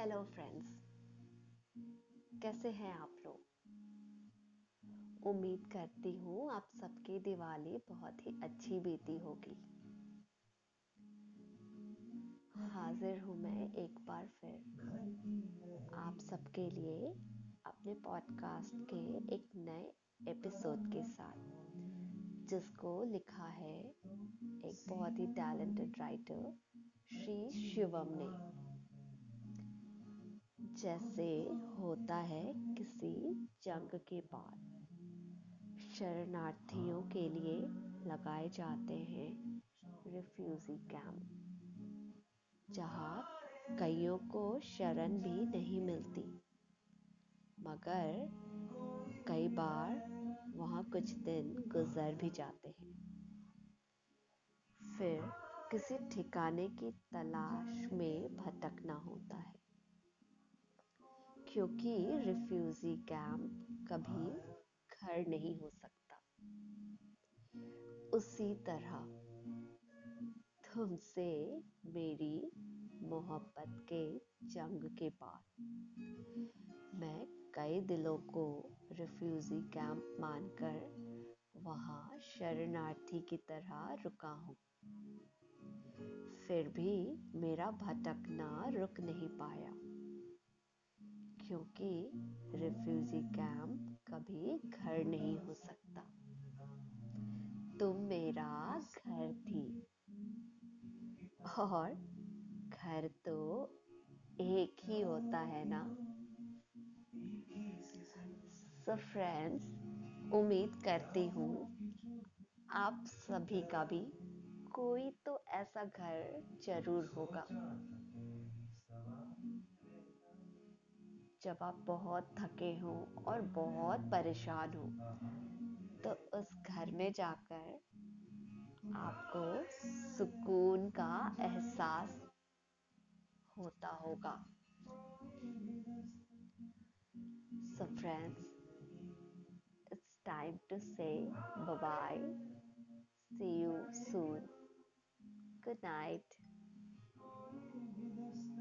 Hello friends कैसे हैं आप लोग? उम्मीद करती हूँ आप सबकी दिवाली बहुत ही अच्छी बीती होगी। हाजिर हूँ मैं एक बार फिर आप सबके लिए अपने पॉडकास्ट के एक नए एपिसोड के साथ, जिसको लिखा है एक बहुत ही टैलेंटेड राइटर श्री शिवम ने। जैसे होता है किसी जंग के बाद। शरणार्थियों के लिए लगाए जाते हैं रिफ्यूजी कैंप जहाँ कईयों को शरण भी नहीं मिलती। मगर कई बार वहाँ कुछ दिन गुजर भी जाते हैं। फिर किसी ठिकाने की तलाश में भटकना होता है। क्योंकि रिफ्यूजी कैंप कभी घर नहीं हो सकता। उसी तरह तुमसे मेरी मोहब्बत के जंग के बाद मैं कई दिलों को रिफ्यूजी कैंप मानकर वहाँ शरणार्थी की तरह रुका हूँ। फिर भी मेरा भटकना रुक नहीं पाया। क्योंकि रिफ्यूजी कैंप कभी घर नहीं हो सकता। तुम मेरा घर थी। और घर तो एक ही होता है ना? सो फ्रेंड्स उम्मीद करती हूँ आप सभी का भी कोई तो ऐसा घर ज़रूर होगा। जब आप बहुत थके हो और बहुत परेशान हो तो उस घर में जाकर आपको सुकून का एहसास होता होगा। So friends it's time to say bye see you soon good night